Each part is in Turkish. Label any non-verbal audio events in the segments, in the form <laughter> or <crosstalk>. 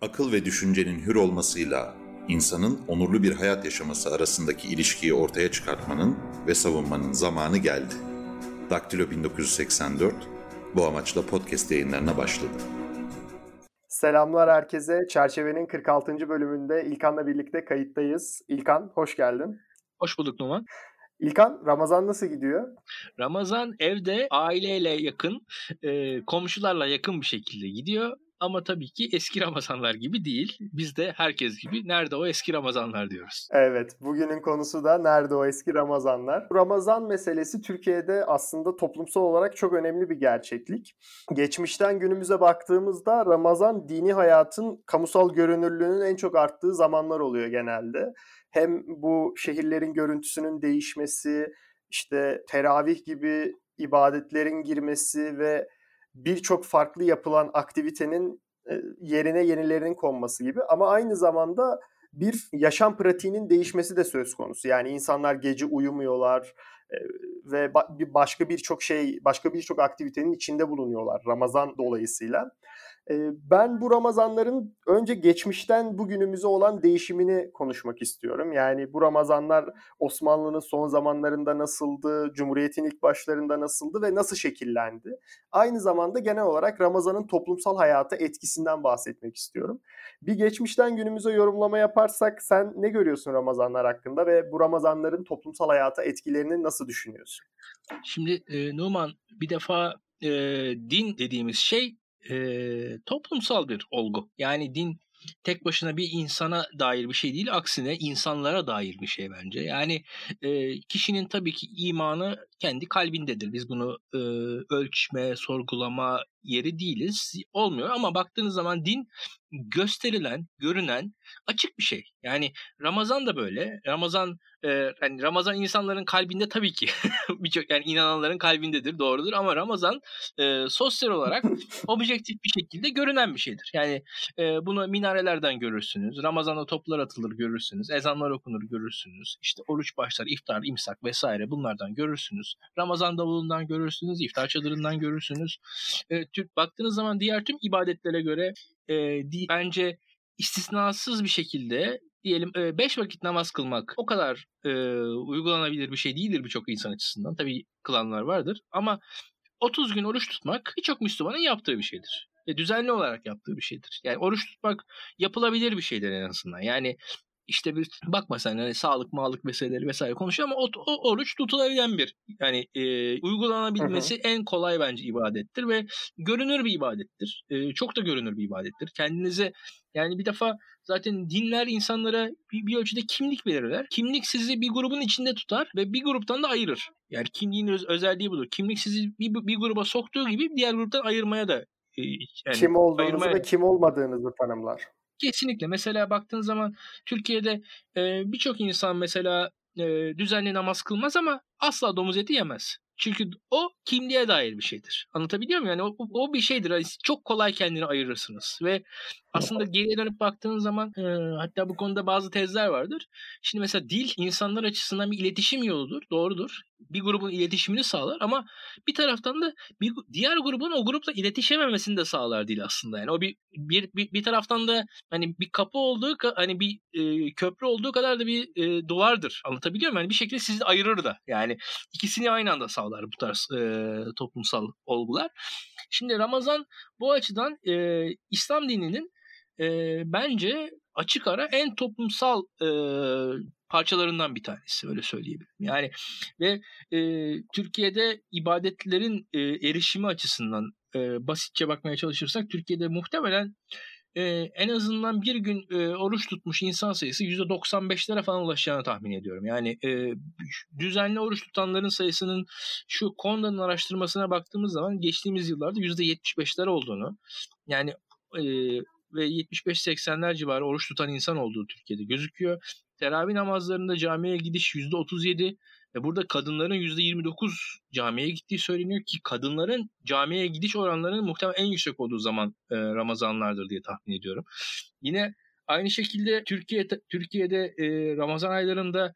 akıl ve düşüncenin hür olmasıyla insanın onurlu bir hayat yaşaması arasındaki ilişkiyi ortaya çıkartmanın ve savunmanın zamanı geldi. Daktilo 1984 bu amaçla podcast yayınlarına başladı. Selamlar herkese. Çerçevenin 46. bölümünde İlkan'la birlikte kayıttayız. İlkan hoş geldin. Hoş bulduk Numan. İlkan Ramazan nasıl gidiyor? Ramazan evde aileyle yakın, e, komşularla yakın bir şekilde gidiyor. Ama tabii ki eski Ramazanlar gibi değil. Biz de herkes gibi nerede o eski Ramazanlar diyoruz. Evet, bugünün konusu da nerede o eski Ramazanlar. Ramazan meselesi Türkiye'de aslında toplumsal olarak çok önemli bir gerçeklik. Geçmişten günümüze baktığımızda Ramazan dini hayatın kamusal görünürlüğünün en çok arttığı zamanlar oluyor genelde. Hem bu şehirlerin görüntüsünün değişmesi, işte teravih gibi ibadetlerin girmesi ve birçok farklı yapılan aktivitenin yerine yenilerinin konması gibi ama aynı zamanda bir yaşam pratiğinin değişmesi de söz konusu. Yani insanlar gece uyumuyorlar ve bir başka birçok şey, başka birçok aktivitenin içinde bulunuyorlar Ramazan dolayısıyla. Ben bu Ramazanların önce geçmişten bugünümüze olan değişimini konuşmak istiyorum. Yani bu Ramazanlar Osmanlı'nın son zamanlarında nasıldı, Cumhuriyet'in ilk başlarında nasıldı ve nasıl şekillendi? Aynı zamanda genel olarak Ramazan'ın toplumsal hayata etkisinden bahsetmek istiyorum. Bir geçmişten günümüze yorumlama yaparsak sen ne görüyorsun Ramazanlar hakkında ve bu Ramazanların toplumsal hayata etkilerini nasıl düşünüyorsun? Şimdi e, Numan bir defa e, din dediğimiz şey e, toplumsal bir olgu. Yani din tek başına bir insana dair bir şey değil, aksine insanlara dair bir şey bence. Yani e, kişinin tabii ki imanı kendi kalbindedir. Biz bunu e, ölçme, sorgulama yeri değiliz. Olmuyor ama baktığınız zaman din gösterilen, görünen açık bir şey. Yani Ramazan da böyle. Ramazan e, yani Ramazan insanların kalbinde tabii ki <laughs> birçok yani inananların kalbindedir, doğrudur ama Ramazan e, sosyal olarak <laughs> objektif bir şekilde görünen bir şeydir. Yani e, bunu minarelerden görürsünüz. Ramazan'da toplar atılır görürsünüz. Ezanlar okunur görürsünüz. İşte oruç başlar, iftar, imsak vesaire bunlardan görürsünüz. Ramazan davulundan görürsünüz, iftar çadırından görürsünüz. E, Türk baktığınız zaman diğer tüm ibadetlere göre e, di, bence istisnasız bir şekilde diyelim 5 vakit namaz kılmak o kadar e, uygulanabilir bir şey değildir birçok insan açısından. Tabii kılanlar vardır ama 30 gün oruç tutmak birçok Müslümanın yaptığı bir şeydir. Ve düzenli olarak yaptığı bir şeydir. Yani oruç tutmak yapılabilir bir şeydir en azından. Yani işte bir bakma sen hani sağlık mağlık meseleleri vesaire konuşuyor ama o, o oruç tutulabilen bir yani e, uygulanabilmesi hı hı. en kolay bence ibadettir ve görünür bir ibadettir. E, çok da görünür bir ibadettir. Kendinize yani bir defa zaten dinler insanlara bir, bir ölçüde kimlik verirler. Kimlik sizi bir grubun içinde tutar ve bir gruptan da ayırır. Yani kimliğin öz, özelliği budur. Kimlik sizi bir, bir gruba soktuğu gibi diğer gruptan ayırmaya da e, yani kim olduğunuzu ayırmaya... ve kim olmadığınızı tanımlar. Kesinlikle. Mesela baktığın zaman Türkiye'de e, birçok insan mesela e, düzenli namaz kılmaz ama asla domuz eti yemez. Çünkü o kimliğe dair bir şeydir. Anlatabiliyor muyum? Yani o, o bir şeydir. Yani çok kolay kendini ayırırsınız. Ve aslında geriye dönüp baktığınız zaman e, hatta bu konuda bazı tezler vardır. Şimdi mesela dil insanlar açısından bir iletişim yoludur. Doğrudur. Bir grubun iletişimini sağlar ama bir taraftan da bir diğer grubun o grupla iletişememesini de sağlar dil aslında. Yani o bir bir bir, bir taraftan da hani bir kapı olduğu hani bir e, köprü olduğu kadar da bir e, duvardır. Anlatabiliyor muyum? Yani bir şekilde sizi ayırır da. Yani ikisini aynı anda sağlar bu tarz e, toplumsal olgular. Şimdi Ramazan bu açıdan e, İslam dininin e, bence açık ara en toplumsal e, parçalarından bir tanesi öyle söyleyebilirim. Yani ve e, Türkiye'de ibadetlerin e, erişimi açısından e, basitçe bakmaya çalışırsak Türkiye'de muhtemelen e, en azından bir gün e, oruç tutmuş insan sayısı %95'lere falan ulaşacağını tahmin ediyorum. Yani e, düzenli oruç tutanların sayısının şu Konda'nın araştırmasına baktığımız zaman geçtiğimiz yıllarda %75'ler olduğunu yani e, ve 75-80'ler civarı oruç tutan insan olduğu Türkiye'de gözüküyor. Teravih namazlarında camiye gidiş %37 ve burada kadınların %29 camiye gittiği söyleniyor ki kadınların camiye gidiş oranlarının muhtemelen en yüksek olduğu zaman e, Ramazanlardır diye tahmin ediyorum. Yine aynı şekilde Türkiye Türkiye'de e, Ramazan aylarında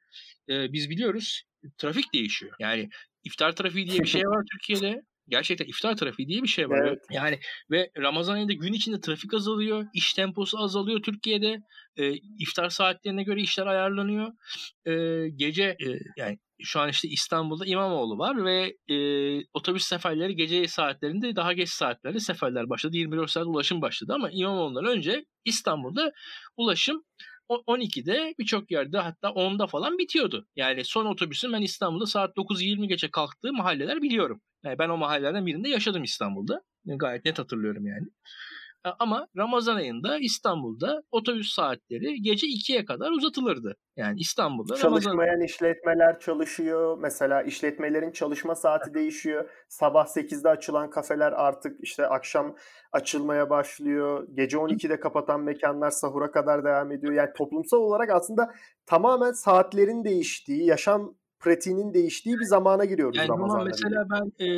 e, biz biliyoruz trafik değişiyor. Yani iftar trafiği diye bir şey var Türkiye'de. Gerçekten iftar trafiği diye bir şey var. Evet. Yani ve Ramazan ayında gün içinde trafik azalıyor, iş temposu azalıyor Türkiye'de. E, iftar saatlerine göre işler ayarlanıyor. E, gece e, yani şu an işte İstanbul'da İmamoğlu var ve e, otobüs seferleri gece saatlerinde daha geç saatlerde seferler başladı. 24 saat ulaşım başladı ama İmamoğlu'ndan önce İstanbul'da ulaşım 12'de birçok yerde hatta 10'da falan bitiyordu. Yani son otobüsün ben İstanbul'da saat 9.20 geçe kalktığı mahalleler biliyorum. Yani ben o mahallelerden birinde yaşadım İstanbul'da. Gayet net hatırlıyorum yani. Ama Ramazan ayında İstanbul'da otobüs saatleri gece 2'ye kadar uzatılırdı. Yani İstanbul'da Çalışmayan Ramazan... işletmeler çalışıyor. Mesela işletmelerin çalışma saati değişiyor. Sabah 8'de açılan kafeler artık işte akşam açılmaya başlıyor. Gece 12'de kapatan mekanlar sahura kadar devam ediyor. Yani toplumsal olarak aslında tamamen saatlerin değiştiği, yaşam pratiğinin değiştiği bir zamana giriyoruz yani Ramazan'da. Mesela ben e,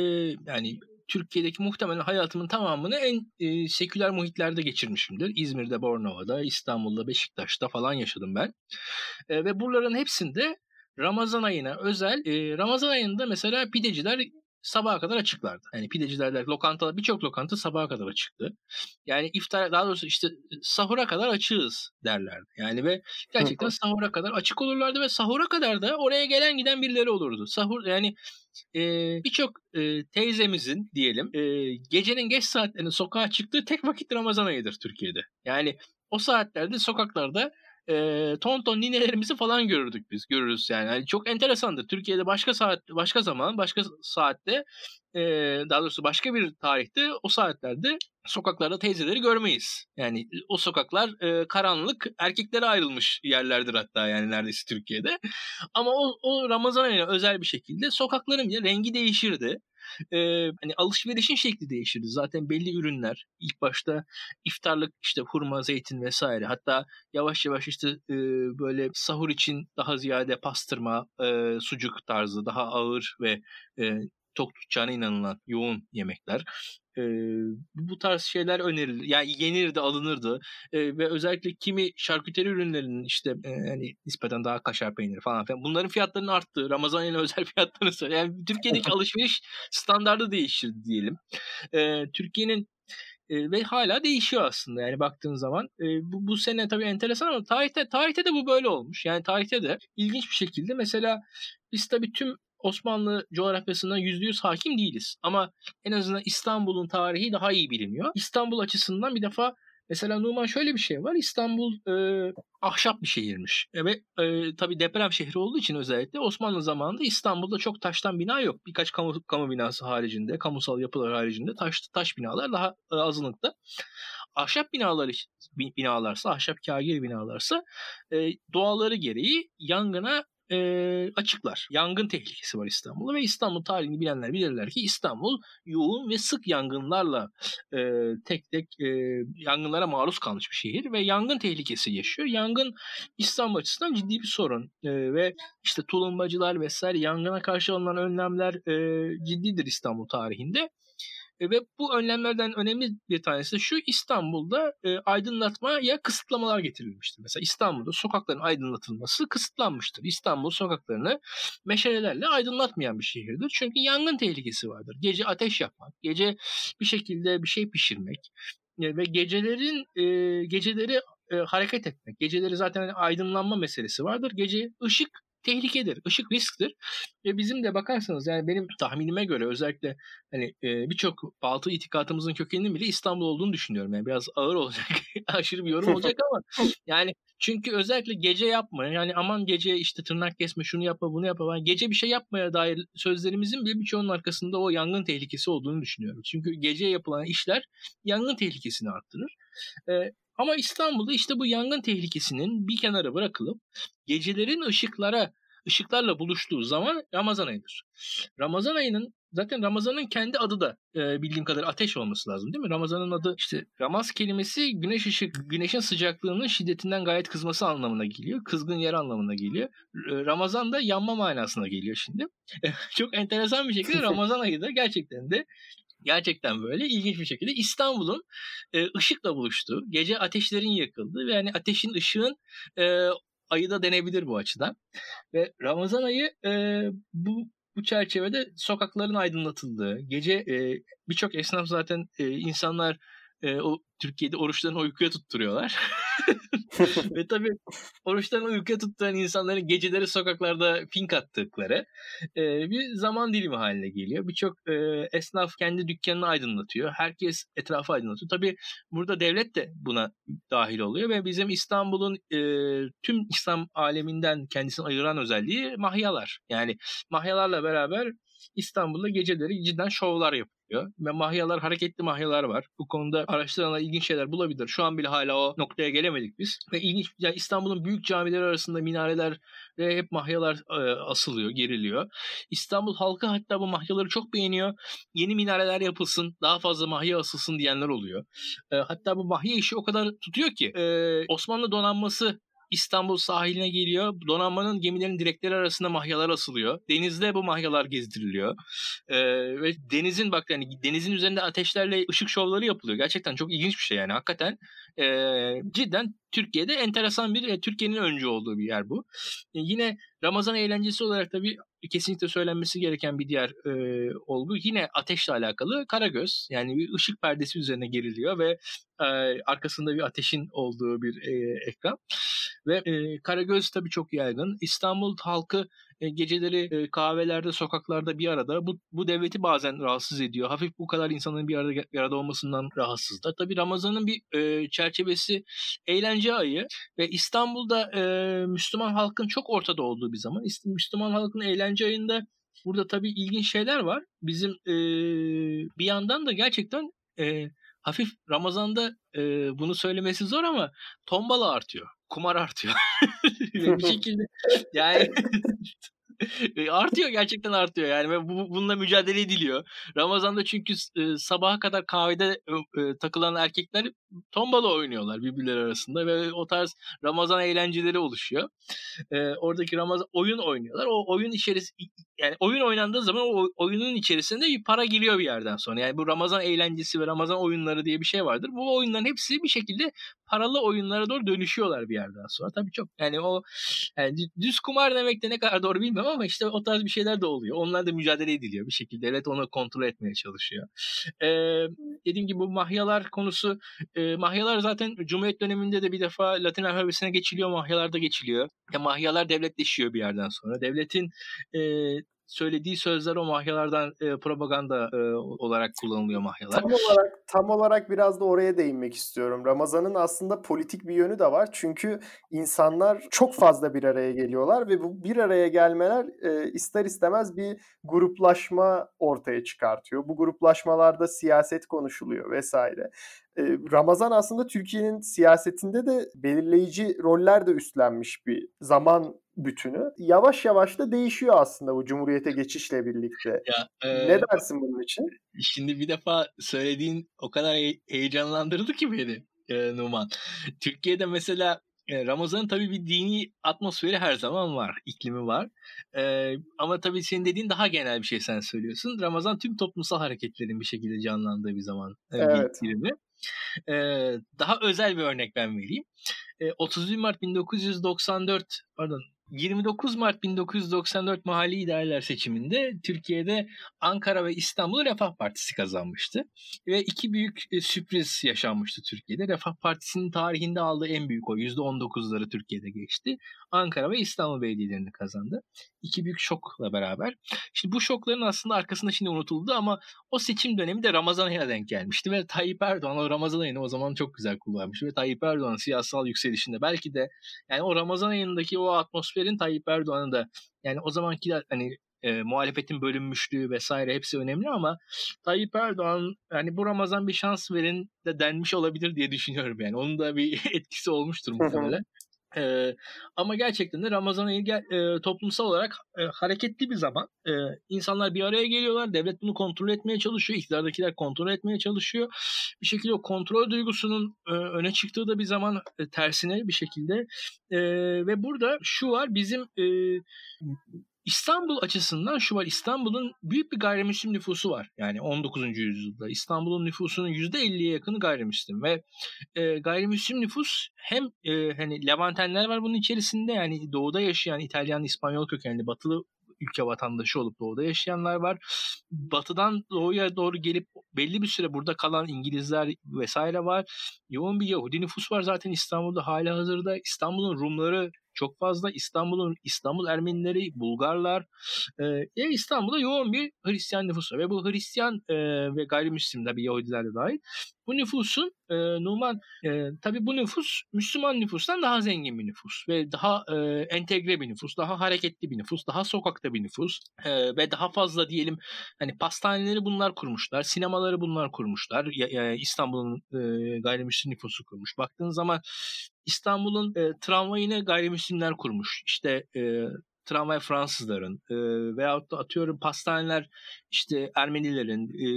yani Türkiye'deki muhtemelen hayatımın tamamını en e, seküler muhitlerde geçirmişimdir. İzmir'de, Bornova'da, İstanbul'da, Beşiktaş'ta falan yaşadım ben. E, ve buraların hepsinde Ramazan ayına özel, e, Ramazan ayında mesela pideciler sabaha kadar açıklardı. Yani pidecilerde lokantalar birçok lokanta sabaha kadar açıktı. Yani iftar daha doğrusu işte sahura kadar açığız derlerdi. Yani ve gerçekten sahura kadar açık olurlardı ve sahura kadar da oraya gelen giden birileri olurdu. Sahur yani e, birçok e, teyzemizin diyelim e, gecenin geç saatlerinde sokağa çıktığı tek vakit Ramazan ayıdır Türkiye'de. Yani o saatlerde sokaklarda e, ton ton ninelerimizi falan görürdük biz. Görürüz yani. yani. Çok enteresandır. Türkiye'de başka saat başka zaman, başka saatte e, daha doğrusu başka bir tarihte o saatlerde sokaklarda teyzeleri görmeyiz. Yani o sokaklar e, karanlık, erkeklere ayrılmış yerlerdir hatta yani neredeyse Türkiye'de. Ama o, o Ramazan ayına özel bir şekilde sokakların bile rengi değişirdi e, hani alışverişin şekli değişirdi. Zaten belli ürünler ilk başta iftarlık işte hurma, zeytin vesaire. Hatta yavaş yavaş işte e, böyle sahur için daha ziyade pastırma, e, sucuk tarzı daha ağır ve e, tok tutacağına inanılan yoğun yemekler. E, bu tarz şeyler önerilir. Yani yenirdi, alınırdı. E, ve özellikle kimi şarküteri ürünlerinin işte e, yani nispeten daha kaşar peyniri falan filan bunların fiyatlarının arttığı, Ramazan ayına <laughs> özel fiyatlarını söylüyor. Yani Türkiye'deki <laughs> alışveriş standardı değiştirdi diyelim. E, Türkiye'nin e, ve hala değişiyor aslında yani baktığın zaman. E, bu, bu sene tabii enteresan ama tarihte tarihte de bu böyle olmuş. Yani tarihte de ilginç bir şekilde mesela biz tabii tüm Osmanlı coğrafyasından %100 hakim değiliz. Ama en azından İstanbul'un tarihi daha iyi biliniyor. İstanbul açısından bir defa Mesela Numan şöyle bir şey var. İstanbul e, ahşap bir şehirmiş. E, ve e, tabii deprem şehri olduğu için özellikle Osmanlı zamanında İstanbul'da çok taştan bina yok. Birkaç kamu, kamu binası haricinde, kamusal yapılar haricinde taş, taş binalar daha e, azınlıkta. Ahşap binalar binalarsa, ahşap kagir binalarsa e, doğaları gereği yangına e, açıklar. Yangın tehlikesi var İstanbul'da ve İstanbul tarihini bilenler bilirler ki İstanbul yoğun ve sık yangınlarla e, tek tek e, yangınlara maruz kalmış bir şehir ve yangın tehlikesi yaşıyor. Yangın İstanbul açısından ciddi bir sorun e, ve işte tulumbacılar vesaire yangına karşı alınan önlemler e, ciddidir İstanbul tarihinde. E, ve bu önlemlerden önemli bir tanesi şu İstanbul'da e, aydınlatmaya kısıtlamalar getirilmiştir. Mesela İstanbul'da sokakların aydınlatılması kısıtlanmıştır. İstanbul sokaklarını meşalelerle aydınlatmayan bir şehirdir. Çünkü yangın tehlikesi vardır. Gece ateş yapmak, gece bir şekilde bir şey pişirmek e, ve gecelerin e, geceleri e, hareket etmek. Geceleri zaten aydınlanma meselesi vardır. Gece ışık tehlikedir. Işık risktir. Ve bizim de bakarsanız yani benim tahminime göre özellikle hani e, birçok batı itikatımızın kökeninin bile İstanbul olduğunu düşünüyorum. Yani biraz ağır olacak, <laughs> aşırı bir yorum olacak ama <laughs> yani çünkü özellikle gece yapma. Yani aman gece işte tırnak kesme, şunu yapma, bunu yapma. Yani gece bir şey yapmaya dair sözlerimizin bile birçoğunun arkasında o yangın tehlikesi olduğunu düşünüyorum. Çünkü gece yapılan işler yangın tehlikesini arttırır. E, ama İstanbul'da işte bu yangın tehlikesinin bir kenara bırakılıp gecelerin ışıklara ışıklarla buluştuğu zaman Ramazan ayıdır. Ramazan ayının zaten Ramazan'ın kendi adı da e, bildiğim kadar ateş olması lazım değil mi? Ramazan'ın adı işte Ramaz kelimesi güneş ışık güneşin sıcaklığının şiddetinden gayet kızması anlamına geliyor. Kızgın yer anlamına geliyor. Ramazan da yanma manasına geliyor şimdi. <laughs> Çok enteresan bir şekilde <laughs> Ramazan ayı da gerçekten de Gerçekten böyle ilginç bir şekilde İstanbul'un e, ışıkla buluştuğu, gece ateşlerin yakıldığı ve yani ateşin ışığın e, ayı da denebilir bu açıdan. Ve Ramazan ayı e, bu bu çerçevede sokakların aydınlatıldığı, gece e, birçok esnaf zaten e, insanlar e, o Türkiye'de oruçlarını uykuya tutturuyorlar. <laughs> Ve tabii oruçlarını uykuya tutturan insanların geceleri sokaklarda pink attıkları e, bir zaman dilimi haline geliyor. Birçok e, esnaf kendi dükkanını aydınlatıyor. Herkes etrafı aydınlatıyor. Tabii burada devlet de buna dahil oluyor ve bizim İstanbul'un e, tüm İslam aleminden kendisini ayıran özelliği mahyalar. Yani mahyalarla beraber İstanbul'da geceleri cidden şovlar yapıyor. Ve mahyalar, hareketli mahyalar var. Bu konuda araştıranlar ilginç şeyler bulabilir. Şu an bile hala o noktaya gelemedik biz. Ve ilginç, yani İstanbul'un büyük camileri arasında minareler ve hep mahyalar e, asılıyor, geriliyor. İstanbul halkı hatta bu mahyaları çok beğeniyor. Yeni minareler yapılsın, daha fazla mahya asılsın diyenler oluyor. E, hatta bu mahya işi o kadar tutuyor ki e, Osmanlı donanması İstanbul sahiline geliyor. Donanmanın gemilerin direkleri arasında mahyalar asılıyor. Denizde bu mahyalar gezdiriliyor. Ee, ve denizin bak yani denizin üzerinde ateşlerle ışık şovları yapılıyor. Gerçekten çok ilginç bir şey yani. Hakikaten e, cidden Türkiye'de enteresan bir e, Türkiye'nin öncü olduğu bir yer bu. E, yine Ramazan eğlencesi olarak tabii kesinlikle söylenmesi gereken bir diğer e, olgu yine ateşle alakalı Karagöz. Yani bir ışık perdesi üzerine geriliyor ve e, arkasında bir ateşin olduğu bir e, ekran. Ve e, Karagöz tabii çok yaygın. İstanbul halkı e, geceleri e, kahvelerde, sokaklarda bir arada. Bu, bu devleti bazen rahatsız ediyor. Hafif bu kadar insanın bir arada bir arada olmasından rahatsızlar. Tabii Ramazan'ın bir e, çerçevesi eğlence ayı ve İstanbul'da e, Müslüman halkın çok ortada olduğu bir zaman. Müslüman halkın eğlence ayında burada tabii ilginç şeyler var. Bizim e, bir yandan da gerçekten e, hafif Ramazan'da e, bunu söylemesi zor ama tombala artıyor. Kumar artıyor. <laughs> bir şekilde yani <laughs> artıyor gerçekten artıyor yani ve bu, bununla mücadele ediliyor. Ramazan'da çünkü e, sabaha kadar kahvede e, takılan erkekler tombala oynuyorlar birbirleri arasında ve o tarz Ramazan eğlenceleri oluşuyor. E, oradaki Ramazan oyun oynuyorlar. O oyun içerisi yani oyun oynandığı zaman o oyunun içerisinde bir para giriyor bir yerden sonra. Yani bu Ramazan eğlencesi ve Ramazan oyunları diye bir şey vardır. Bu oyunların hepsi bir şekilde paralı oyunlara doğru dönüşüyorlar bir yerden sonra. Tabii çok yani o yani düz kumar demek de ne kadar doğru bilmiyorum ama işte o tarz bir şeyler de oluyor. Onlar da mücadele ediliyor bir şekilde. Evet onu kontrol etmeye çalışıyor. Ee, dediğim gibi bu mahyalar konusu e, mahyalar zaten Cumhuriyet döneminde de bir defa Latin alfabesine geçiliyor. Mahyalar da geçiliyor. Ya mahyalar devletleşiyor bir yerden sonra. Devletin e, söylediği sözler o mahyalardan e, propaganda e, olarak kullanılıyor mahyalar. Tam olarak tam olarak biraz da oraya değinmek istiyorum. Ramazan'ın aslında politik bir yönü de var. Çünkü insanlar çok fazla bir araya geliyorlar ve bu bir araya gelmeler e, ister istemez bir gruplaşma ortaya çıkartıyor. Bu gruplaşmalarda siyaset konuşuluyor vesaire. Ramazan aslında Türkiye'nin siyasetinde de belirleyici roller de üstlenmiş bir zaman bütünü. Yavaş yavaş da değişiyor aslında bu Cumhuriyete geçişle birlikte. Ya, e, ne dersin bunun için? Şimdi bir defa söylediğin o kadar heyecanlandırdı ki beni e, Numan. Türkiye'de mesela Ramazan'ın tabii bir dini atmosferi her zaman var, iklimi var. Ee, ama tabii senin dediğin daha genel bir şey sen söylüyorsun. Ramazan tüm toplumsal hareketlerin bir şekilde canlandığı bir zaman evet. bir Ee, daha özel bir örnek ben vereyim. Ee, 31 Mart 1994, pardon 29 Mart 1994 mahalli idareler seçiminde Türkiye'de Ankara ve İstanbul Refah Partisi kazanmıştı. Ve iki büyük e, sürpriz yaşanmıştı Türkiye'de. Refah Partisi'nin tarihinde aldığı en büyük oy %19'ları Türkiye'de geçti. Ankara ve İstanbul belediyelerini kazandı. İki büyük şokla beraber. Şimdi bu şokların aslında arkasında şimdi unutuldu ama o seçim dönemi de Ramazan ayına denk gelmişti ve Tayyip Erdoğan o Ramazan ayını o zaman çok güzel kullanmış ve Tayyip Erdoğan'ın siyasal yükselişinde belki de yani o Ramazan ayındaki o atmosferin Tayyip Erdoğan'ın da yani o zamanki hani e, muhalefetin bölünmüşlüğü vesaire hepsi önemli ama Tayyip Erdoğan yani bu Ramazan bir şans verin de denmiş olabilir diye düşünüyorum yani. Onun da bir <laughs> etkisi olmuştur muhtemelen. Ee, ama gerçekten de Ramazan ayı e, toplumsal olarak e, hareketli bir zaman. E, insanlar bir araya geliyorlar. Devlet bunu kontrol etmeye çalışıyor. İktidardakiler kontrol etmeye çalışıyor. Bir şekilde o kontrol duygusunun e, öne çıktığı da bir zaman e, tersine bir şekilde. E, ve burada şu var bizim e, İstanbul açısından şu var. İstanbul'un büyük bir gayrimüslim nüfusu var. Yani 19. yüzyılda. İstanbul'un nüfusunun %50'ye yakını gayrimüslim ve e, gayrimüslim nüfus hem e, hani Levantenler var bunun içerisinde yani doğuda yaşayan İtalyan, İspanyol kökenli, batılı ülke vatandaşı olup doğuda yaşayanlar var. Batıdan doğuya doğru gelip belli bir süre burada kalan İngilizler vesaire var. Yoğun bir Yahudi nüfus var zaten İstanbul'da hala hazırda. İstanbul'un Rumları çok fazla. İstanbul'un İstanbul Ermenileri, Bulgarlar e, İstanbul'da yoğun bir Hristiyan nüfusu ve bu Hristiyan e, ve gayrimüslim bir Yahudiler de dahil bu nüfusun e, Numan e, tabii bu nüfus Müslüman nüfustan daha zengin bir nüfus ve daha e, entegre bir nüfus, daha hareketli bir nüfus, daha sokakta bir nüfus e, ve daha fazla diyelim hani pastaneleri bunlar kurmuşlar, sinemaları bunlar kurmuşlar. Ya, İstanbul'un e, gayrimüslim nüfusu kurmuş. Baktığın zaman İstanbul'un e, tramvayını gayrimüslimler kurmuş. İşte e, tramvay Fransızların e, veyahut da atıyorum pastaneler işte Ermenilerin e,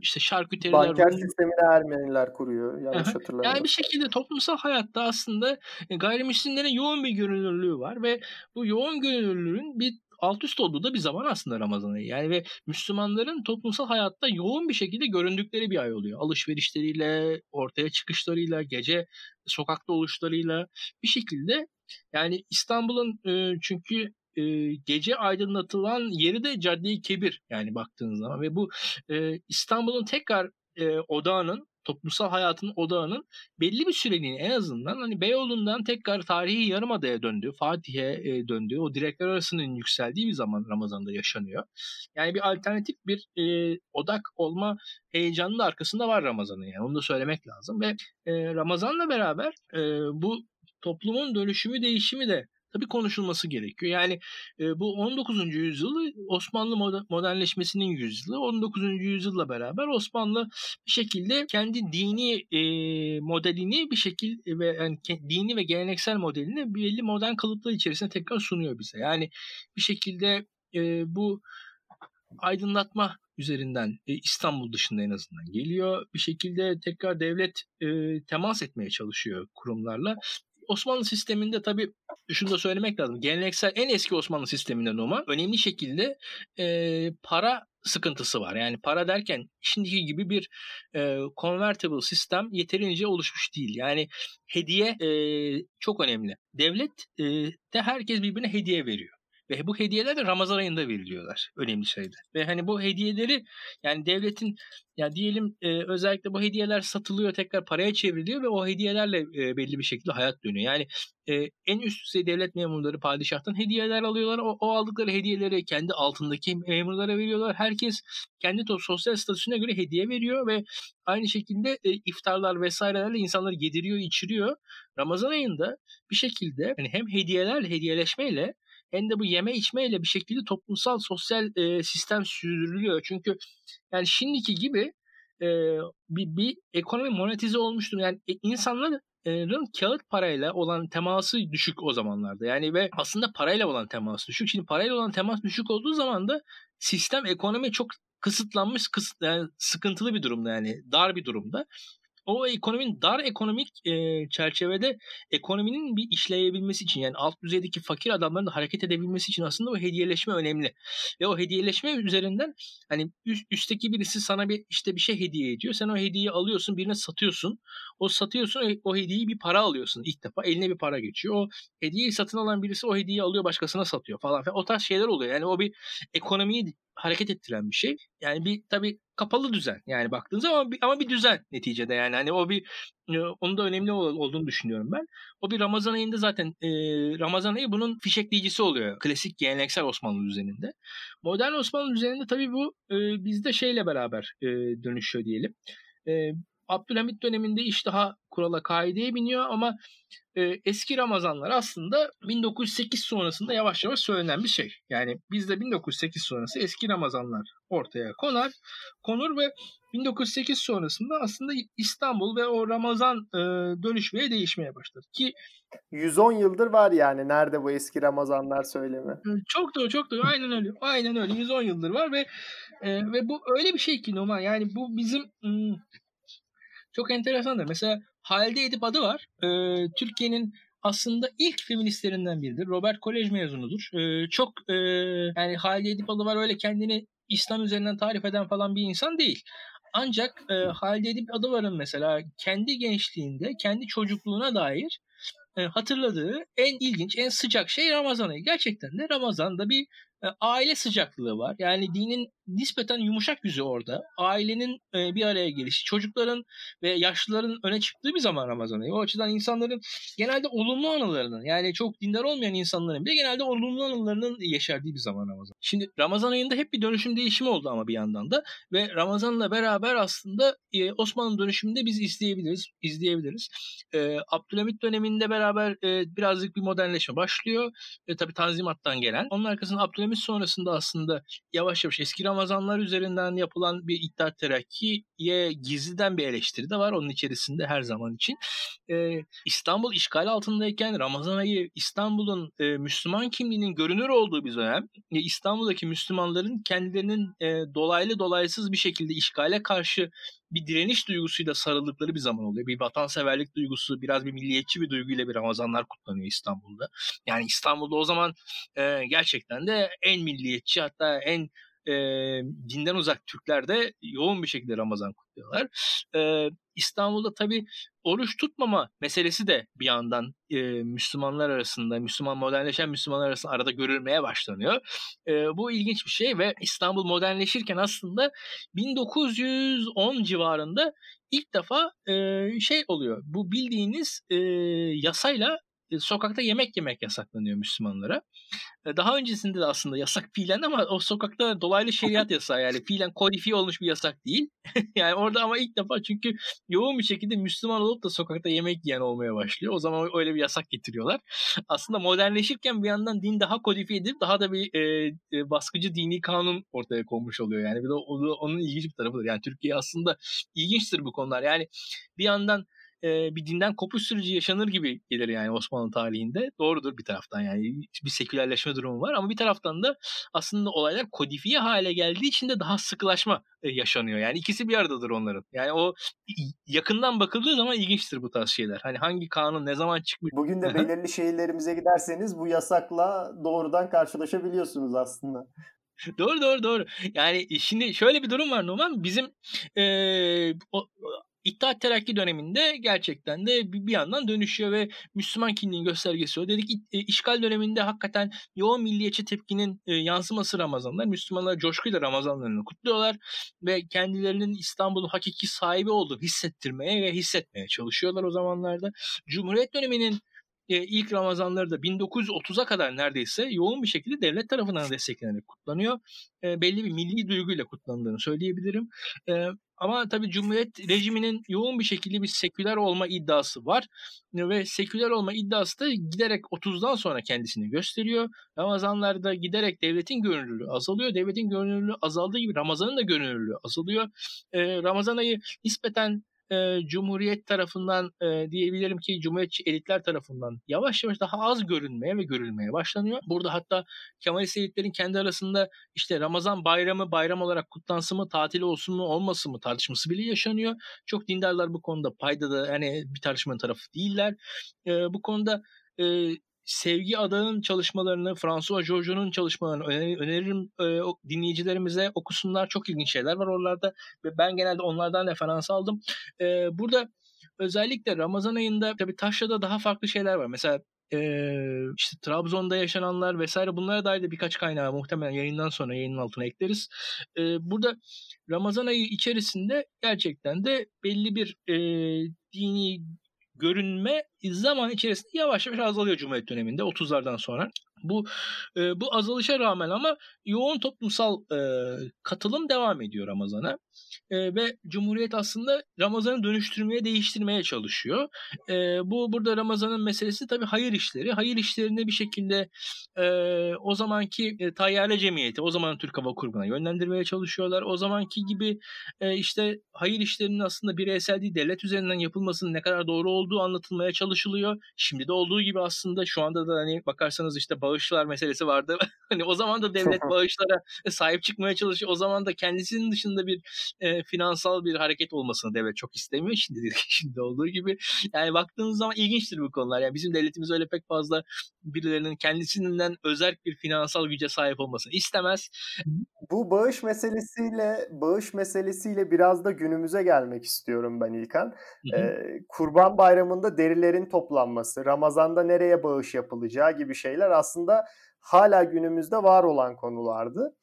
işte şarküteriler banker Rum... sistemini Ermeniler kuruyor yanlış hatırlamıyorum. Yani bir şekilde toplumsal hayatta aslında gayrimüslimlerin yoğun bir görünürlüğü var ve bu yoğun görünürlüğün bir alt üst olduğu da bir zaman aslında Ramazan ayı. Yani ve Müslümanların toplumsal hayatta yoğun bir şekilde göründükleri bir ay oluyor. Alışverişleriyle, ortaya çıkışlarıyla, gece sokakta oluşlarıyla bir şekilde yani İstanbul'un e, çünkü e, gece aydınlatılan yeri de Cadde-i Kebir yani baktığınız zaman ve bu e, İstanbul'un tekrar odağının toplumsal hayatın odağının belli bir süreliğine en azından hani Beyoğlu'ndan tekrar tarihi Yarımada'ya döndüğü, Fatih'e e, döndüğü, o direkler arasının yükseldiği bir zaman Ramazan'da yaşanıyor. Yani bir alternatif bir e, odak olma heyecanının arkasında var Ramazan'ın yani onu da söylemek lazım ve e, Ramazan'la beraber e, bu toplumun dönüşümü değişimi de tabii konuşulması gerekiyor. Yani e, bu 19. yüzyılı Osmanlı modernleşmesinin yüzyılı. 19. yüzyılla beraber Osmanlı bir şekilde kendi dini e, modelini bir şekilde yani dini ve geleneksel modelini belli modern kalıplar içerisinde tekrar sunuyor bize. Yani bir şekilde e, bu aydınlatma üzerinden e, İstanbul dışında en azından geliyor. Bir şekilde tekrar devlet temas etmeye çalışıyor kurumlarla. Osmanlı sisteminde tabii şunu da söylemek lazım. Geleneksel en eski Osmanlı sisteminde Numan önemli şekilde e, para sıkıntısı var. Yani para derken şimdiki gibi bir e, convertible sistem yeterince oluşmuş değil. Yani hediye e, çok önemli. Devlet e, de herkes birbirine hediye veriyor. Ve bu hediyeler de Ramazan ayında veriliyorlar. Önemli şeyde. Ve hani bu hediyeleri yani devletin ya diyelim e, özellikle bu hediyeler satılıyor tekrar paraya çevriliyor ve o hediyelerle e, belli bir şekilde hayat dönüyor. Yani e, en üst düzey devlet memurları padişahtan hediyeler alıyorlar. O, o aldıkları hediyeleri kendi altındaki memurlara veriyorlar. Herkes kendi sosyal statüsüne göre hediye veriyor ve aynı şekilde e, iftarlar vesairelerle insanları yediriyor, içiriyor. Ramazan ayında bir şekilde hani hem hediyeler hediyeleşmeyle hem de bu yeme içmeyle bir şekilde toplumsal sosyal e, sistem sürdürülüyor. Çünkü yani şimdiki gibi e, bir, bir ekonomi monetize olmuştur. Yani e, insanların kağıt parayla olan teması düşük o zamanlarda. Yani ve aslında parayla olan teması düşük. Şimdi parayla olan temas düşük olduğu zaman da sistem ekonomi çok kısıtlanmış, kısıt, yani sıkıntılı bir durumda yani dar bir durumda o ekonominin dar ekonomik e, çerçevede ekonominin bir işleyebilmesi için yani alt düzeydeki fakir adamların da hareket edebilmesi için aslında o hediyeleşme önemli. Ve o hediyeleşme üzerinden hani üst, üstteki birisi sana bir işte bir şey hediye ediyor. Sen o hediyeyi alıyorsun, birine satıyorsun. O satıyorsun, o hediyeyi bir para alıyorsun ilk defa. Eline bir para geçiyor. O hediyeyi satın alan birisi o hediyeyi alıyor, başkasına satıyor falan. O tarz şeyler oluyor. Yani o bir ekonomiyi hareket ettiren bir şey. Yani bir tabii kapalı düzen yani baktığınız zaman ama bir, ama bir düzen neticede yani hani o bir e, onun da önemli olduğunu düşünüyorum ben. O bir Ramazan ayında zaten e, Ramazan ayı bunun fişekleyicisi oluyor. Klasik geleneksel Osmanlı düzeninde. Modern Osmanlı düzeninde tabii bu e, bizde şeyle beraber e, dönüşüyor diyelim. E, Abdülhamit döneminde iş daha kurala kaideye biniyor ama e, eski Ramazanlar aslında 1908 sonrasında yavaş yavaş söylenen bir şey. Yani bizde 1908 sonrası eski Ramazanlar ortaya konar, konur ve 1908 sonrasında aslında İstanbul ve o Ramazan e, dönüşmeye değişmeye başladı ki 110 yıldır var yani nerede bu eski Ramazanlar söylemi. Çok doğru çok doğru aynen öyle. Aynen öyle 110 yıldır var ve e, ve bu öyle bir şey ki Numan yani bu bizim ım, çok enteresandır. Mesela Halide Edip adı var. Ee, Türkiye'nin aslında ilk feministlerinden biridir. Robert Kolej mezunudur. Ee, çok e, yani Halide Edip adı var öyle kendini İslam üzerinden tarif eden falan bir insan değil. Ancak e, Halide Edip Adıvar'ın mesela kendi gençliğinde, kendi çocukluğuna dair e, hatırladığı en ilginç, en sıcak şey Ramazan ayı. Gerçekten de Ramazan'da bir aile sıcaklığı var. Yani dinin nispeten yumuşak yüzü orada. Ailenin e, bir araya gelişi, çocukların ve yaşlıların öne çıktığı bir zaman Ramazan ayı. O açıdan insanların genelde olumlu anılarının yani çok dindar olmayan insanların bile genelde olumlu anılarının yeşerdiği bir zaman Ramazan. Şimdi Ramazan ayında hep bir dönüşüm değişimi oldu ama bir yandan da ve Ramazan'la beraber aslında e, Osmanlı dönüşümünde biz izleyebiliriz. izleyebiliriz. E, Abdülhamit döneminde beraber e, birazcık bir modernleşme başlıyor. E, tabii Tanzimat'tan gelen. Onun arkasında Abdülhamit sonrasında aslında yavaş yavaş eski Ramazanlar üzerinden yapılan bir İttihat Terakki'ye gizliden bir eleştiri de var onun içerisinde her zaman için. Ee, İstanbul işgal altındayken Ramazan ayı İstanbul'un e, Müslüman kimliğinin görünür olduğu bir dönem. E, İstanbul'daki Müslümanların kendilerinin e, dolaylı dolaysız bir şekilde işgale karşı bir direniş duygusuyla sarıldıkları bir zaman oluyor. Bir vatanseverlik duygusu, biraz bir milliyetçi bir duyguyla bir Ramazanlar kutlanıyor İstanbul'da. Yani İstanbul'da o zaman e, gerçekten de en milliyetçi hatta en e, dinden uzak Türkler de yoğun bir şekilde Ramazan kutluyorlar. E, İstanbul'da tabii oruç tutmama meselesi de bir yandan e, Müslümanlar arasında, Müslüman modernleşen Müslümanlar arasında arada görülmeye başlanıyor. E, bu ilginç bir şey ve İstanbul modernleşirken aslında 1910 civarında ilk defa e, şey oluyor. Bu bildiğiniz e, yasayla sokakta yemek yemek yasaklanıyor Müslümanlara. Daha öncesinde de aslında yasak fiilen ama o sokakta dolaylı şeriat yasağı yani fiilen kodifiye olmuş bir yasak değil. <laughs> yani orada ama ilk defa çünkü yoğun bir şekilde Müslüman olup da sokakta yemek yiyen olmaya başlıyor. O zaman öyle bir yasak getiriyorlar. Aslında modernleşirken bir yandan din daha kodifiye edip daha da bir e, baskıcı dini kanun ortaya konmuş oluyor. Yani bir de onun ilginç bir tarafıdır. Yani Türkiye aslında ilginçtir bu konular. Yani bir yandan e, bir dinden kopuş süreci yaşanır gibi gelir yani Osmanlı tarihinde. Doğrudur bir taraftan yani bir sekülerleşme durumu var ama bir taraftan da aslında olaylar kodifiye hale geldiği için de daha sıkılaşma e, yaşanıyor. Yani ikisi bir aradadır onların. Yani o yakından bakıldığı zaman ilginçtir bu tarz şeyler. Hani hangi kanun ne zaman çıkmış. Bugün de belirli şehirlerimize giderseniz bu yasakla doğrudan karşılaşabiliyorsunuz aslında. doğru doğru doğru. Yani şimdi şöyle bir durum var Numan. Bizim e, o, İttihat Terakki döneminde gerçekten de bir yandan dönüşüyor ve Müslüman kimliğin göstergesi o. Dedik e, işgal döneminde hakikaten yoğun milliyetçi tepkinin e, yansıması Ramazanlar. Müslümanlar coşkuyla Ramazanlarını kutluyorlar ve kendilerinin İstanbul'un hakiki sahibi olduğunu hissettirmeye ve hissetmeye çalışıyorlar o zamanlarda. Cumhuriyet döneminin e, ilk Ramazanları da 1930'a kadar neredeyse yoğun bir şekilde devlet tarafından desteklenerek kutlanıyor. E, belli bir milli duyguyla kutlandığını söyleyebilirim. E, ama tabii Cumhuriyet rejiminin yoğun bir şekilde bir seküler olma iddiası var. Ve seküler olma iddiası da giderek 30'dan sonra kendisini gösteriyor. Ramazanlarda giderek devletin görünürlüğü azalıyor. Devletin görünürlüğü azaldığı gibi Ramazan'ın da görünürlüğü azalıyor. Ee, Ramazan ayı nispeten e, Cumhuriyet tarafından e, diyebilirim ki Cumhuriyetçi elitler tarafından yavaş yavaş daha az görünmeye ve görülmeye başlanıyor. Burada hatta Kemalist elitlerin kendi arasında işte Ramazan bayramı bayram olarak kutlansın mı, tatil olsun mu, olmasın mı tartışması bile yaşanıyor. Çok dindarlar bu konuda payda da yani bir tartışmanın tarafı değiller. E, bu konuda e, Sevgi Ada'nın çalışmalarını, François Jojo'nun çalışmalarını öneririm e, dinleyicilerimize okusunlar. Çok ilginç şeyler var oralarda ve ben genelde onlardan referans aldım. E, burada özellikle Ramazan ayında tabii Taşra'da daha farklı şeyler var. Mesela e, işte Trabzon'da yaşananlar vesaire bunlara dair de birkaç kaynağı muhtemelen yayından sonra yayının altına ekleriz. E, burada Ramazan ayı içerisinde gerçekten de belli bir e, dini görünme zaman içerisinde yavaş yavaş azalıyor Cumhuriyet döneminde 30'lardan sonra. Bu e, bu azalışa rağmen ama yoğun toplumsal e, katılım devam ediyor Ramazan'a e, ve Cumhuriyet aslında Ramazan'ı dönüştürmeye, değiştirmeye çalışıyor. E, bu burada Ramazan'ın meselesi tabii hayır işleri. Hayır işlerinde bir şekilde e, o zamanki e, tayyare cemiyeti, o zaman Türk Hava Kurumu'na yönlendirmeye çalışıyorlar. O zamanki gibi e, işte hayır işlerinin aslında bireysel değil devlet üzerinden yapılmasının ne kadar doğru olduğu anlatılmaya çalışılıyor. Şimdi de olduğu gibi aslında şu anda da hani bakarsanız işte bağışlar meselesi vardı. <laughs> hani o zaman da devlet <laughs> bağışlara sahip çıkmaya çalışıyor. O zaman da kendisinin dışında bir e, finansal bir hareket olmasını devlet çok istemiyor. Şimdi <laughs> şimdi olduğu gibi. Yani baktığınız zaman ilginçtir bu konular. Yani bizim devletimiz öyle pek fazla birilerinin kendisinden özel bir finansal güce sahip olmasını istemez. Bu bağış meselesiyle bağış meselesiyle biraz da günümüze gelmek istiyorum ben İlkan. Ee, Kurban Bayramı'nda derilerin toplanması, Ramazan'da nereye bağış yapılacağı gibi şeyler aslında aslında hala günümüzde var olan konulardı.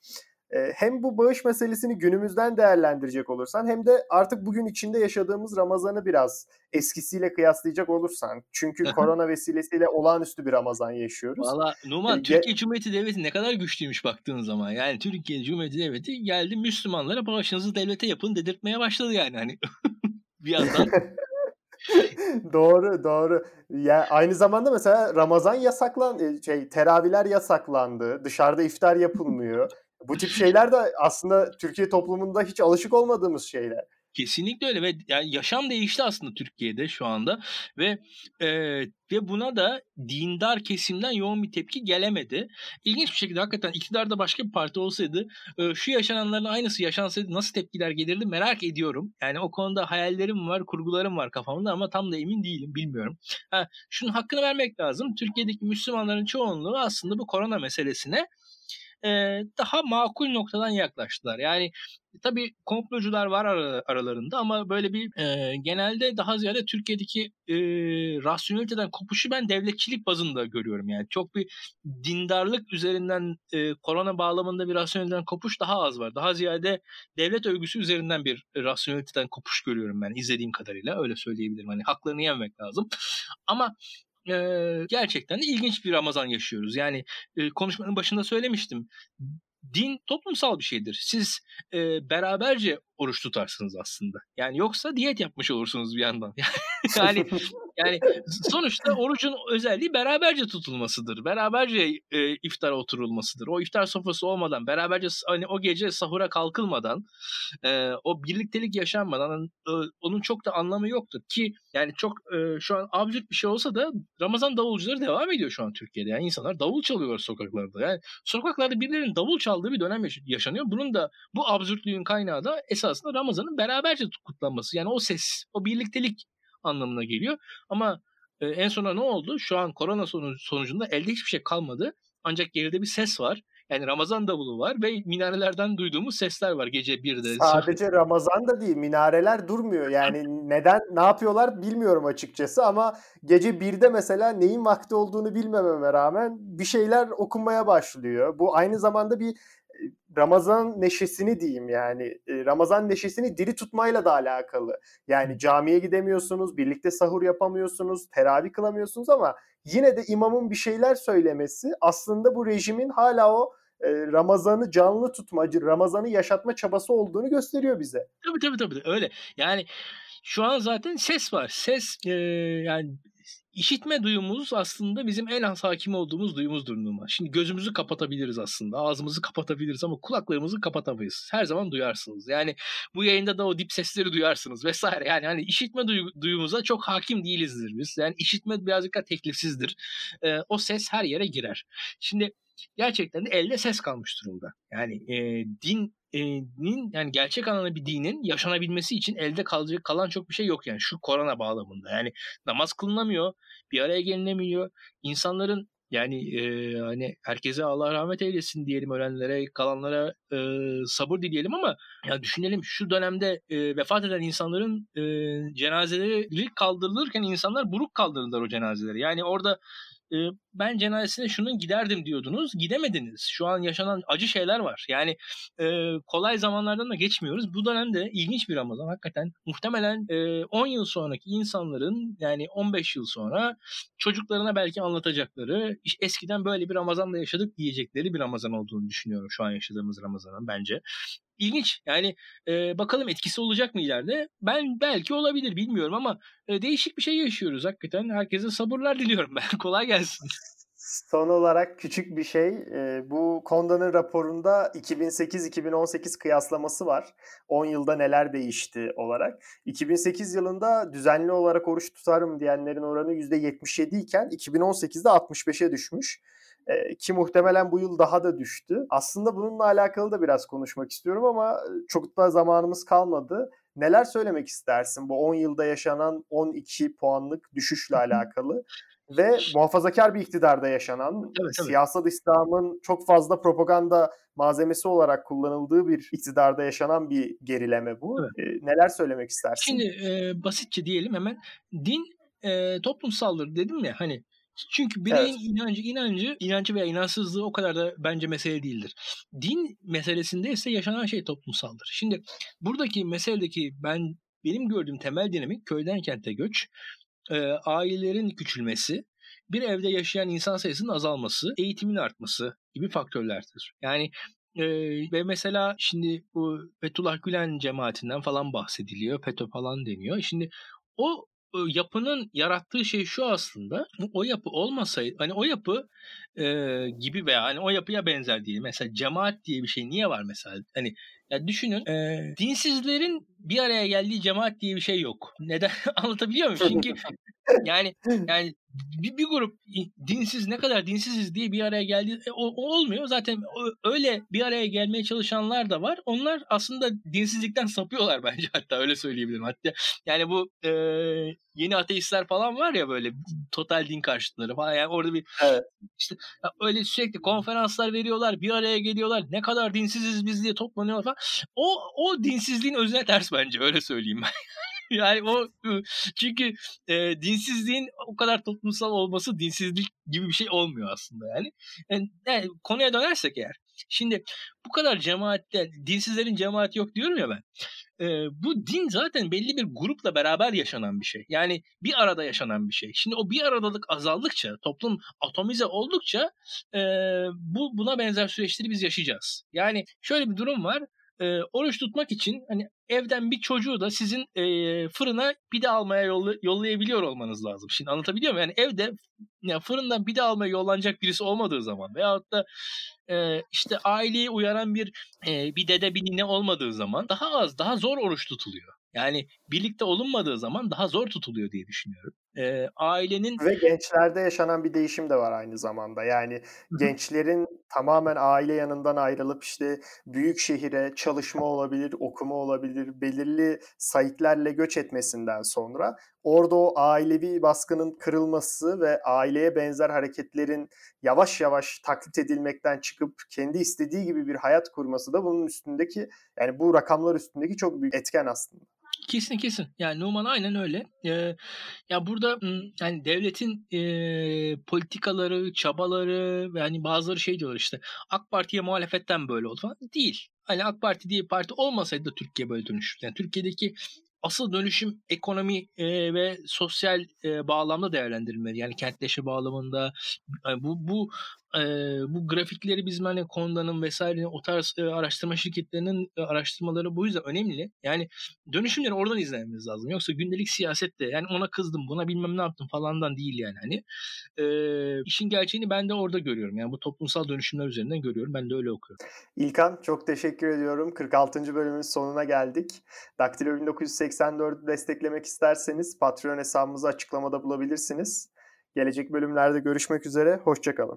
Hem bu bağış meselesini günümüzden değerlendirecek olursan hem de artık bugün içinde yaşadığımız Ramazan'ı biraz eskisiyle kıyaslayacak olursan. Çünkü korona vesilesiyle olağanüstü bir Ramazan yaşıyoruz. Valla Numan Türkiye Cumhuriyeti Devleti ne kadar güçlüymüş baktığın zaman. Yani Türkiye Cumhuriyeti Devleti geldi Müslümanlara bağışınızı devlete yapın dedirtmeye başladı yani. Hani <laughs> bir yandan <laughs> doğru doğru. Ya aynı zamanda mesela Ramazan yasaklan şey teravihler yasaklandı. Dışarıda iftar yapılmıyor. Bu tip şeyler de aslında Türkiye toplumunda hiç alışık olmadığımız şeyler. Kesinlikle öyle ve yani yaşam değişti aslında Türkiye'de şu anda ve e, ve buna da dindar kesimden yoğun bir tepki gelemedi. İlginç bir şekilde hakikaten iktidarda başka bir parti olsaydı e, şu yaşananların aynısı yaşansaydı nasıl tepkiler gelirdi merak ediyorum. Yani o konuda hayallerim var, kurgularım var kafamda ama tam da emin değilim, bilmiyorum. Ha, şunun hakkını vermek lazım. Türkiye'deki Müslümanların çoğunluğu aslında bu korona meselesine daha makul noktadan yaklaştılar. Yani tabii komplocular var aralarında ama böyle bir e, genelde daha ziyade Türkiye'deki e, rasyoneliteden kopuşu ben devletçilik bazında görüyorum. Yani çok bir dindarlık üzerinden e, korona bağlamında bir rasyoneliteden kopuş daha az var. Daha ziyade devlet övgüsü üzerinden bir rasyoneliteden kopuş görüyorum ben izlediğim kadarıyla öyle söyleyebilirim. Hani haklarını yemek lazım. Ama e, gerçekten de ilginç bir Ramazan yaşıyoruz. Yani e, konuşmanın başında söylemiştim. Din toplumsal bir şeydir. Siz e, beraberce oruç tutarsınız aslında. Yani yoksa diyet yapmış olursunuz bir yandan. <laughs> yani <laughs> yani sonuçta orucun özelliği beraberce tutulmasıdır. Beraberce e, iftara oturulmasıdır. O iftar sofrası olmadan, beraberce hani o gece sahura kalkılmadan, e, o birliktelik yaşanmadan e, onun çok da anlamı yoktur ki yani çok e, şu an absürt bir şey olsa da Ramazan davulcuları devam ediyor şu an Türkiye'de. Yani insanlar davul çalıyorlar sokaklarda. Yani sokaklarda birilerinin davul çaldığı bir dönem yaşanıyor. Bunun da bu absürtlüğün kaynağı da esasında Ramazan'ın beraberce kutlanması. Yani o ses, o birliktelik anlamına geliyor. Ama e, en sona ne oldu? Şu an korona sonucunda elde hiçbir şey kalmadı. Ancak geride bir ses var. Yani Ramazan davulu var ve minarelerden duyduğumuz sesler var gece 1'de. Sadece Ramazan da değil minareler durmuyor. Yani neden ne yapıyorlar bilmiyorum açıkçası ama gece 1'de mesela neyin vakti olduğunu bilmememe rağmen bir şeyler okunmaya başlıyor. Bu aynı zamanda bir Ramazan neşesini diyeyim yani Ramazan neşesini diri tutmayla da alakalı. Yani camiye gidemiyorsunuz, birlikte sahur yapamıyorsunuz, teravih kılamıyorsunuz ama yine de imamın bir şeyler söylemesi aslında bu rejimin hala o Ramazan'ı canlı tutma, Ramazan'ı yaşatma çabası olduğunu gösteriyor bize. Tabii tabii tabii öyle. Yani şu an zaten ses var. Ses e, yani İşitme duyumuz aslında bizim en az hakim olduğumuz duyumuzdur Numa. Şimdi gözümüzü kapatabiliriz aslında. Ağzımızı kapatabiliriz ama kulaklarımızı kapatamayız. Her zaman duyarsınız. Yani bu yayında da o dip sesleri duyarsınız vesaire. Yani hani işitme duy- duyumuza çok hakim değilizdir biz. Yani işitme birazcık daha teklifsizdir. Ee, o ses her yere girer. Şimdi gerçekten de elde ses kalmış durumda. Yani e, din nin yani gerçek anlamda bir dinin yaşanabilmesi için elde kalacak kalan çok bir şey yok yani şu korona bağlamında. Yani namaz kılınamıyor, bir araya gelinemiyor. İnsanların yani e, hani herkese Allah rahmet eylesin diyelim ölenlere, kalanlara e, sabır dileyelim ama ya düşünelim şu dönemde e, vefat eden insanların e, cenazeleri kaldırılırken insanlar buruk kaldırırlar o cenazeleri. Yani orada e, ben cenazesine şunun giderdim diyordunuz. Gidemediniz. Şu an yaşanan acı şeyler var. Yani e, kolay zamanlardan da geçmiyoruz. Bu dönemde ilginç bir Ramazan. Hakikaten muhtemelen e, 10 yıl sonraki insanların yani 15 yıl sonra çocuklarına belki anlatacakları eskiden böyle bir Ramazan'da yaşadık diyecekleri bir Ramazan olduğunu düşünüyorum şu an yaşadığımız Ramazan'ın bence ilginç. Yani e, bakalım etkisi olacak mı ileride? Ben belki olabilir bilmiyorum ama e, değişik bir şey yaşıyoruz hakikaten. Herkese sabırlar <laughs> diliyorum ben. Kolay gelsin. Son olarak küçük bir şey. E, bu Konda'nın raporunda 2008-2018 kıyaslaması var. 10 yılda neler değişti olarak. 2008 yılında düzenli olarak oruç tutarım diyenlerin oranı %77 iken 2018'de 65'e düşmüş ki muhtemelen bu yıl daha da düştü. Aslında bununla alakalı da biraz konuşmak istiyorum ama çok da zamanımız kalmadı. Neler söylemek istersin bu 10 yılda yaşanan 12 puanlık düşüşle alakalı? ve muhafazakar bir iktidarda yaşanan, evet, evet. siyasal İslam'ın çok fazla propaganda malzemesi olarak kullanıldığı bir iktidarda yaşanan bir gerileme bu. Evet. E, neler söylemek istersin? Şimdi e, basitçe diyelim hemen din e, toplumsaldır dedim ya hani Çünkü bireyin evet. inancı, inancı, inancı veya inançsızlığı o kadar da bence mesele değildir. Din meselesinde ise yaşanan şey toplumsaldır. Şimdi buradaki meseledeki ben benim gördüğüm temel dinamik köyden kente göç, e, ailelerin küçülmesi, bir evde yaşayan insan sayısının azalması, eğitimin artması gibi faktörlerdir. Yani e, ve mesela şimdi bu Fethullah Gülen cemaatinden falan bahsediliyor. FETÖ falan deniyor. Şimdi o yapının yarattığı şey şu aslında. O yapı olmasaydı hani o yapı e, gibi veya hani o yapıya benzer değil. Mesela cemaat diye bir şey niye var mesela? Hani ya düşünün e, dinsizlerin bir araya geldiği cemaat diye bir şey yok. Neden <laughs> anlatabiliyor muyum? Çünkü <laughs> yani yani bir, bir grup dinsiz ne kadar dinsiziz diye bir araya geldi e, o, o olmuyor. Zaten öyle bir araya gelmeye çalışanlar da var. Onlar aslında dinsizlikten sapıyorlar <laughs> bence hatta öyle söyleyebilirim. Hatta yani bu e, yeni ateistler falan var ya böyle total din karşıtları falan yani orada bir evet. işte öyle sürekli konferanslar veriyorlar, bir araya geliyorlar. Ne kadar dinsiziz biz diye toplanıyorlar falan. O o dinsizliğin özüne ters bence öyle söyleyeyim ben. <laughs> <laughs> yani o çünkü e, dinsizliğin o kadar toplumsal olması dinsizlik gibi bir şey olmuyor aslında yani. yani, yani konuya dönersek eğer. Şimdi bu kadar cemaatte dinsizlerin cemaati yok diyorum ya ben. E, bu din zaten belli bir grupla beraber yaşanan bir şey. Yani bir arada yaşanan bir şey. Şimdi o bir aradalık azaldıkça, toplum atomize oldukça e, bu buna benzer süreçleri biz yaşayacağız. Yani şöyle bir durum var e, oruç tutmak için hani evden bir çocuğu da sizin e, fırına pide almaya yolla, yollayabiliyor olmanız lazım. Şimdi anlatabiliyor muyum? Yani evde yani fırından pide almaya yollanacak birisi olmadığı zaman veyahut da e, işte aileyi uyaran bir e, bir dede bir nine olmadığı zaman daha az daha zor oruç tutuluyor. Yani birlikte olunmadığı zaman daha zor tutuluyor diye düşünüyorum. Ee, ailenin ve gençlerde yaşanan bir değişim de var aynı zamanda. Yani gençlerin tamamen aile yanından ayrılıp işte büyük şehire çalışma olabilir, okuma olabilir, belirli sayıklarla göç etmesinden sonra orada o ailevi baskının kırılması ve aileye benzer hareketlerin yavaş yavaş taklit edilmekten çıkıp kendi istediği gibi bir hayat kurması da bunun üstündeki yani bu rakamlar üstündeki çok büyük etken aslında. Kesin kesin. Yani Numan aynen öyle. Ee, ya burada yani devletin e, politikaları, çabaları ve hani bazıları şey diyorlar işte AK Parti'ye muhalefetten böyle oldu falan. Değil. Hani AK Parti diye parti olmasaydı da Türkiye böyle dönüşür. Yani Türkiye'deki asıl dönüşüm ekonomi e, ve sosyal e, bağlamda değerlendirilmeli. Yani kentleşme bağlamında yani bu bu e, bu grafikleri bizim hani Konda'nın vesaire o tarz e, araştırma şirketlerinin e, araştırmaları bu yüzden önemli. Yani dönüşümleri oradan izlememiz lazım. Yoksa gündelik siyasette yani ona kızdım buna bilmem ne yaptım falandan değil yani hani. E, işin gerçeğini ben de orada görüyorum. Yani bu toplumsal dönüşümler üzerinden görüyorum. Ben de öyle okuyorum. İlkan çok teşekkür ediyorum. 46. bölümün sonuna geldik. Daktilo 1984 desteklemek isterseniz Patreon hesabımızı açıklamada bulabilirsiniz. Gelecek bölümlerde görüşmek üzere. Hoşçakalın.